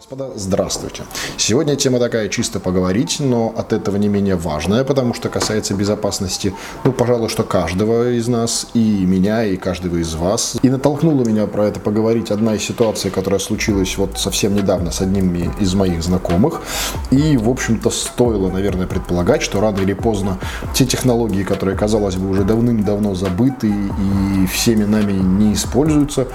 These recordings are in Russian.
Господа, здравствуйте. Сегодня тема такая чисто поговорить, но от этого не менее важная, потому что касается безопасности, ну, пожалуй, что каждого из нас, и меня, и каждого из вас. И натолкнула меня про это поговорить одна из ситуаций, которая случилась вот совсем недавно с одним из моих знакомых. И, в общем-то, стоило, наверное, предполагать, что рано или поздно те технологии, которые, казалось бы, уже давным-давно забыты и всеми нами не используются,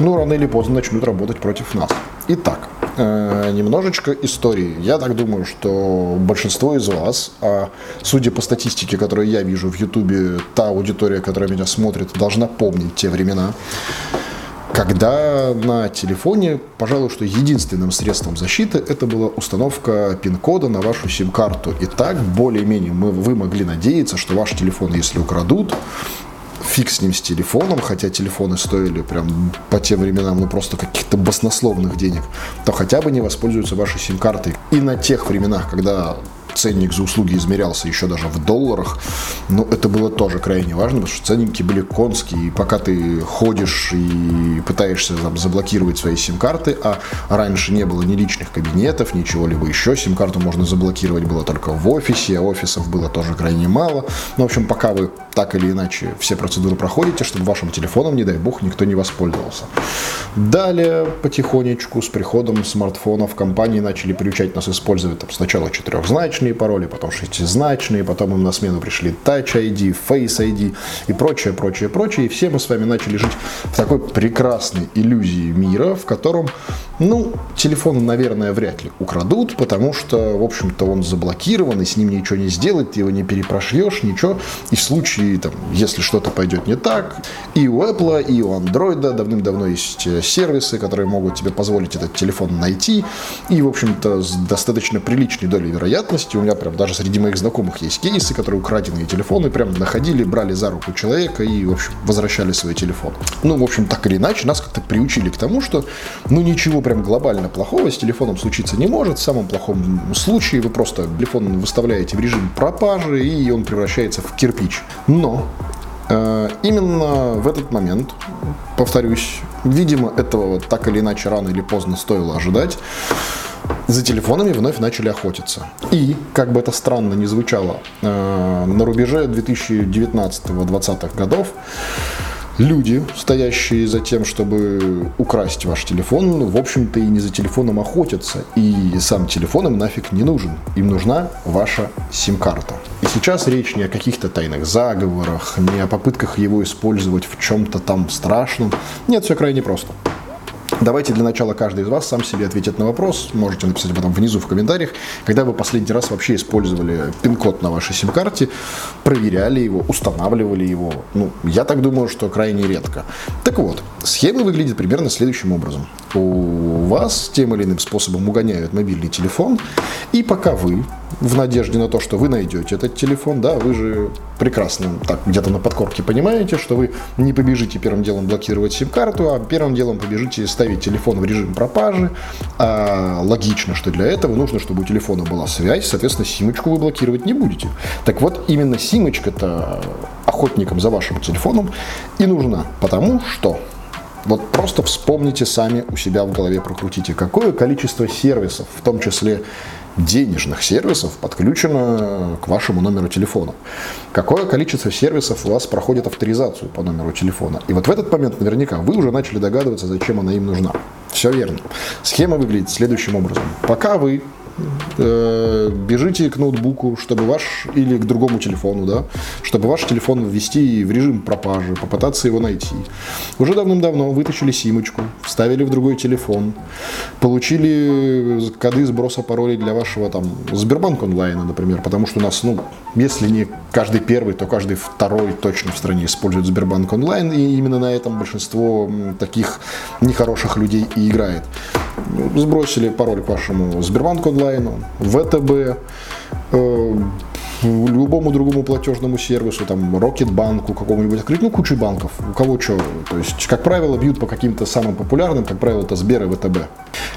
ну, рано или поздно начнут работать против нас. Итак, немножечко истории. Я так думаю, что большинство из вас, а судя по статистике, которую я вижу в Ютубе, та аудитория, которая меня смотрит, должна помнить те времена, когда на телефоне, пожалуй, что единственным средством защиты это была установка пин-кода на вашу сим-карту. И так более-менее мы, вы могли надеяться, что ваш телефон, если украдут, фиг с ним с телефоном, хотя телефоны стоили прям по тем временам, ну просто каких-то баснословных денег, то хотя бы не воспользуются вашей сим-картой. И на тех временах, когда ценник за услуги измерялся еще даже в долларах, но это было тоже крайне важно, потому что ценники были конские, и пока ты ходишь и пытаешься там, заблокировать свои сим-карты, а раньше не было ни личных кабинетов, ничего либо еще, сим-карту можно заблокировать было только в офисе, а офисов было тоже крайне мало. Ну, в общем, пока вы так или иначе все процедуры проходите, чтобы вашим телефоном, не дай бог, никто не воспользовался. Далее, потихонечку, с приходом смартфонов компании начали приучать нас использовать там, сначала четырехзначные пароли, потом шестизначные, потом им на смену пришли Touch ID, Face ID и прочее, прочее, прочее. И все мы с вами начали жить в такой прекрасной иллюзии мира, в котором, ну, телефон, наверное, вряд ли украдут, потому что, в общем-то, он заблокирован, и с ним ничего не сделать, ты его не перепрошьешь, ничего. И в случае, там, если что-то пойдет не так, и у Apple, и у Android давным-давно есть э, сервисы, которые могут тебе позволить этот телефон найти. И, в общем-то, с достаточно приличной долей вероятности, у меня прям даже среди моих знакомых есть кейсы, которые украденные телефоны прям находили, брали за руку человека и, в общем, возвращали свой телефон. Ну, в общем, так или иначе, нас как-то приучили к тому, что, ну, ничего прям глобально плохого с телефоном случиться не может. В самом плохом случае вы просто телефон выставляете в режим пропажи, и он превращается в кирпич. Но Э, именно в этот момент, повторюсь, видимо, этого так или иначе рано или поздно стоило ожидать, за телефонами вновь начали охотиться. И, как бы это странно ни звучало, э, на рубеже 2019-2020 годов люди, стоящие за тем, чтобы украсть ваш телефон, в общем-то и не за телефоном охотятся. И сам телефон им нафиг не нужен. Им нужна ваша сим-карта. И сейчас речь не о каких-то тайных заговорах, не о попытках его использовать в чем-то там страшном. Нет, все крайне просто. Давайте для начала каждый из вас сам себе ответит на вопрос. Можете написать потом внизу в комментариях, когда вы последний раз вообще использовали пин-код на вашей сим-карте, проверяли его, устанавливали его. Ну, я так думаю, что крайне редко. Так вот, схема выглядит примерно следующим образом. У вас тем или иным способом угоняют мобильный телефон, и пока вы в надежде на то, что вы найдете этот телефон, да, вы же прекрасно так где-то на подкорке понимаете, что вы не побежите первым делом блокировать сим-карту, а первым делом побежите ставить телефон в режим пропажи. А логично, что для этого нужно, чтобы у телефона была связь, соответственно, симочку вы блокировать не будете. Так вот, именно симочка-то охотникам за вашим телефоном и нужна, потому что вот просто вспомните сами у себя в голове, прокрутите, какое количество сервисов, в том числе денежных сервисов подключено к вашему номеру телефона. Какое количество сервисов у вас проходит авторизацию по номеру телефона. И вот в этот момент наверняка вы уже начали догадываться, зачем она им нужна. Все верно. Схема выглядит следующим образом. Пока вы бежите к ноутбуку, чтобы ваш, или к другому телефону, да, чтобы ваш телефон ввести в режим пропажи, попытаться его найти. Уже давным-давно вытащили симочку, вставили в другой телефон, получили коды сброса паролей для вашего там Сбербанк онлайна, например, потому что у нас, ну, если не каждый первый, то каждый второй точно в стране использует Сбербанк онлайн, и именно на этом большинство таких нехороших людей и играет. Сбросили пароль к вашему Сбербанк онлайну, ВТБ, э, любому другому платежному сервису, там, Рокетбанку какому-нибудь открыть, ну, кучу банков, у кого что. То есть, как правило, бьют по каким-то самым популярным, как правило, это Сбер и ВТБ.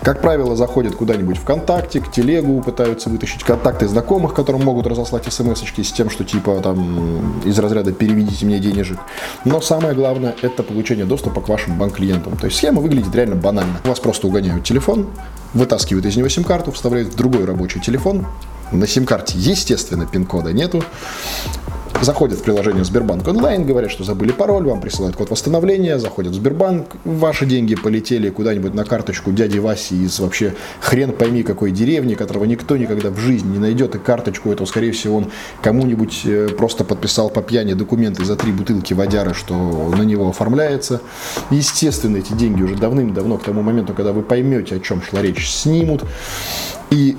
Как правило, заходят куда-нибудь ВКонтакте, к телегу, пытаются вытащить контакты знакомых, которым могут разослать смс с тем, что типа там из разряда переведите мне денежек. Но самое главное это получение доступа к вашим банк-клиентам. То есть схема выглядит реально банально. Вас просто угоняют телефон, вытаскивают из него сим-карту, вставляют в другой рабочий телефон, на сим-карте, естественно, пин-кода нету заходят в приложение Сбербанк онлайн, говорят, что забыли пароль, вам присылают код восстановления, заходят в Сбербанк, ваши деньги полетели куда-нибудь на карточку дяди Васи из вообще хрен пойми какой деревни, которого никто никогда в жизни не найдет, и карточку эту, скорее всего, он кому-нибудь э, просто подписал по пьяни документы за три бутылки водяры, что на него оформляется. Естественно, эти деньги уже давным-давно, к тому моменту, когда вы поймете, о чем шла речь, снимут. И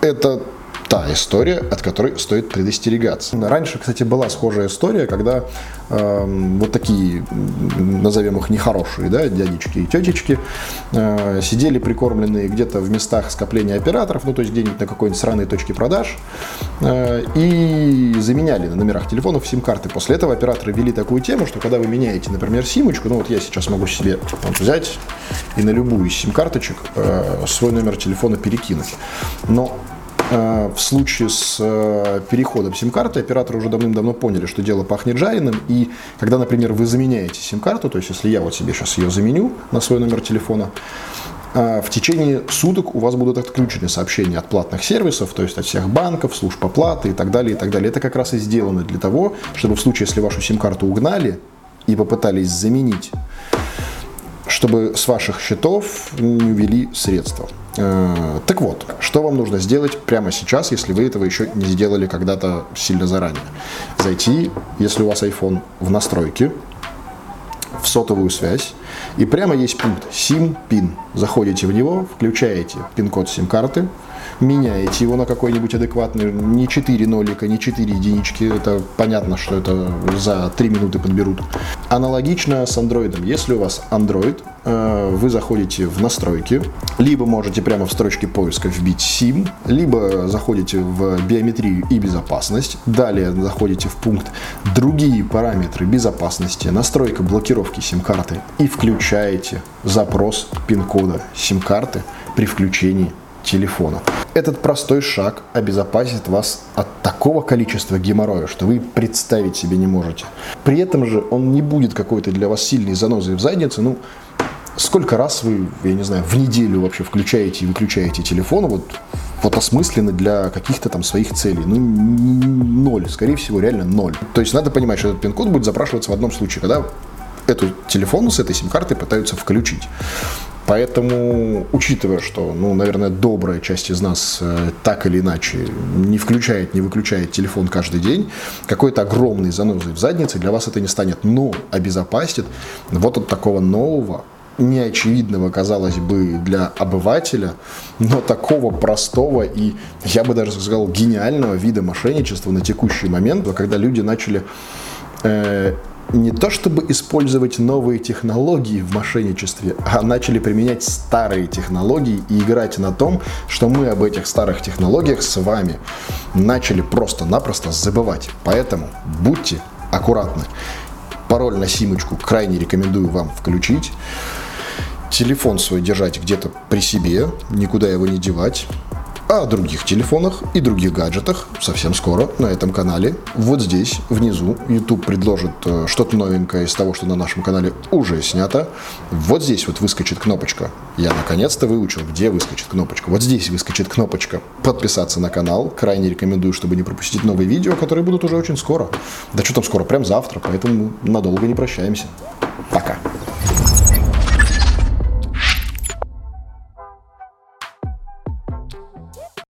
это та история, от которой стоит предостерегаться. Раньше, кстати, была схожая история, когда э, вот такие, назовем их нехорошие, да, дядечки и тетечки, э, сидели прикормленные где-то в местах скопления операторов, ну, то есть где-нибудь на какой-нибудь сраной точке продаж, э, и заменяли на номерах телефонов сим-карты. После этого операторы ввели такую тему, что когда вы меняете, например, симочку, ну, вот я сейчас могу себе вот, взять и на любую из сим-карточек э, свой номер телефона перекинуть. Но в случае с э, переходом сим-карты операторы уже давным-давно поняли, что дело пахнет жареным, и когда, например, вы заменяете сим-карту, то есть если я вот себе сейчас ее заменю на свой номер телефона, э, в течение суток у вас будут отключены сообщения от платных сервисов, то есть от всех банков, служб оплаты и так далее, и так далее. Это как раз и сделано для того, чтобы в случае, если вашу сим-карту угнали и попытались заменить, чтобы с ваших счетов не увели средства. Э, так вот, что вам нужно сделать прямо сейчас, если вы этого еще не сделали когда-то сильно заранее? Зайти, если у вас iPhone, в настройки, в сотовую связь, и прямо есть пункт SIM-PIN. Заходите в него, включаете пин-код сим-карты, меняете его на какой-нибудь адекватный, не 4 нолика, не 4 единички, это понятно, что это за 3 минуты подберут. Аналогично с Android. Если у вас Android, э, вы заходите в настройки, либо можете прямо в строчке поиска вбить SIM, либо заходите в биометрию и безопасность, далее заходите в пункт «Другие параметры безопасности», настройка блокировки сим-карты и включаете запрос пин-кода сим-карты при включении телефона. Этот простой шаг обезопасит вас от такого количества геморроя, что вы представить себе не можете. При этом же он не будет какой-то для вас сильной занозой в заднице. Ну, сколько раз вы, я не знаю, в неделю вообще включаете и выключаете телефон, вот, вот осмысленно для каких-то там своих целей? Ну, ноль, скорее всего, реально ноль. То есть надо понимать, что этот пин-код будет запрашиваться в одном случае, когда эту телефону с этой сим-картой пытаются включить. Поэтому, учитывая, что, ну, наверное, добрая часть из нас э, так или иначе не включает, не выключает телефон каждый день, какой-то огромный занозой в заднице для вас это не станет, но обезопасит. Вот от такого нового, неочевидного, казалось бы, для обывателя, но такого простого и, я бы даже сказал, гениального вида мошенничества на текущий момент, когда люди начали э, не то чтобы использовать новые технологии в мошенничестве, а начали применять старые технологии и играть на том, что мы об этих старых технологиях с вами начали просто-напросто забывать. Поэтому будьте аккуратны. Пароль на симочку крайне рекомендую вам включить. Телефон свой держать где-то при себе, никуда его не девать о других телефонах и других гаджетах совсем скоро на этом канале. Вот здесь, внизу, YouTube предложит э, что-то новенькое из того, что на нашем канале уже снято. Вот здесь вот выскочит кнопочка. Я наконец-то выучил, где выскочит кнопочка. Вот здесь выскочит кнопочка подписаться на канал. Крайне рекомендую, чтобы не пропустить новые видео, которые будут уже очень скоро. Да что там скоро, прям завтра, поэтому надолго не прощаемся. Пока.